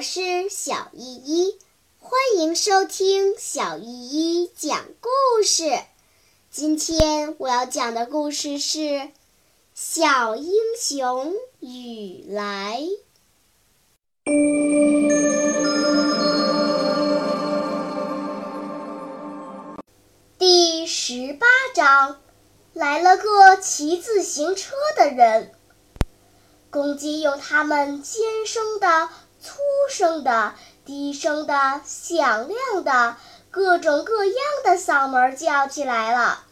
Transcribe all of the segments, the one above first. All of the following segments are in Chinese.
我是小依依，欢迎收听小依依讲故事。今天我要讲的故事是《小英雄雨来》第十八章。来了个骑自行车的人。公鸡用它们尖声的、粗声的、低声的、响亮的、各种各样的嗓门叫起来了。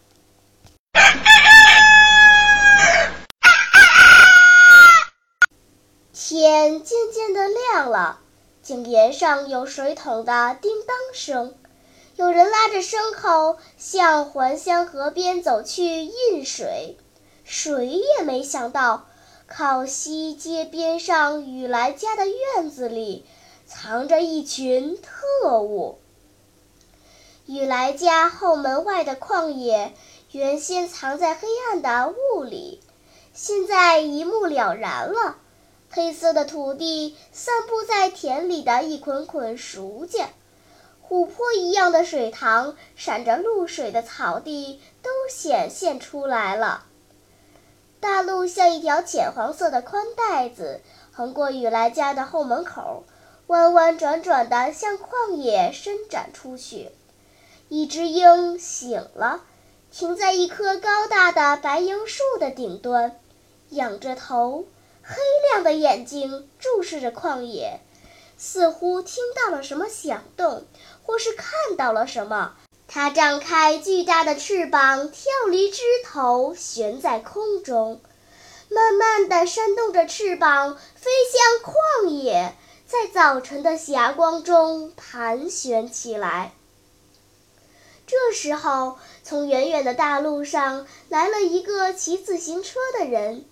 天渐渐的亮了，井沿上有水桶的叮当声。有人拉着牲口向还乡河边走去运水，谁也没想到，靠西街边上雨来家的院子里，藏着一群特务。雨来家后门外的旷野，原先藏在黑暗的雾里，现在一目了然了。黑色的土地散布在田里的一捆捆熟荚。琥珀一样的水塘，闪着露水的草地都显现出来了。大路像一条浅黄色的宽带子，横过雨来家的后门口，弯弯转转地向旷野伸展出去。一只鹰醒了，停在一棵高大的白杨树的顶端，仰着头，黑亮的眼睛注视着旷野。似乎听到了什么响动，或是看到了什么。它张开巨大的翅膀，跳离枝头，悬在空中，慢慢地扇动着翅膀，飞向旷野，在早晨的霞光中盘旋起来。这时候，从远远的大路上来了一个骑自行车的人。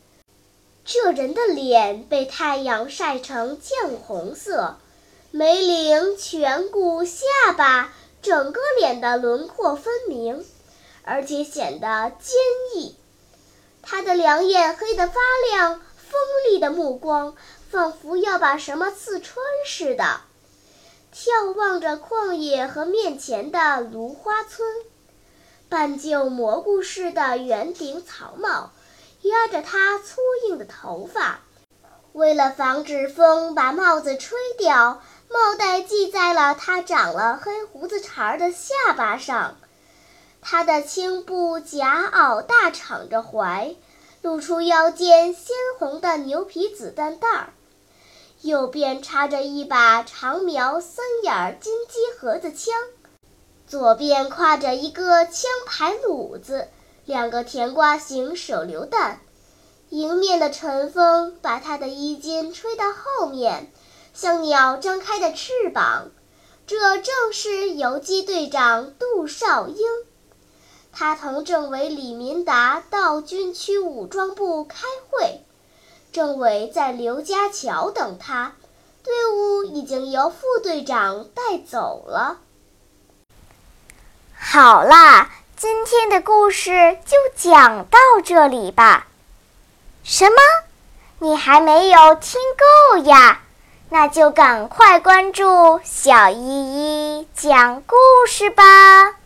这人的脸被太阳晒成绛红色，眉棱、颧骨、下巴，整个脸的轮廓分明，而且显得坚毅。他的两眼黑得发亮，锋利的目光仿佛要把什么刺穿似的，眺望着旷野和面前的芦花村。半旧蘑菇似的圆顶草帽。压着他粗硬的头发，为了防止风把帽子吹掉，帽带系在了他长了黑胡子茬的下巴上。他的青布夹袄大敞着怀，露出腰间鲜红的牛皮子弹袋儿，右边插着一把长苗三眼金鸡盒子枪，左边挎着一个枪牌弩子。两个甜瓜形手榴弹，迎面的晨风把他的衣襟吹到后面，像鸟张开的翅膀。这正是游击队长杜少英，他同政委李明达到军区武装部开会，政委在刘家桥等他，队伍已经由副队长带走了。好啦。今天的故事就讲到这里吧。什么？你还没有听够呀？那就赶快关注小依依讲故事吧。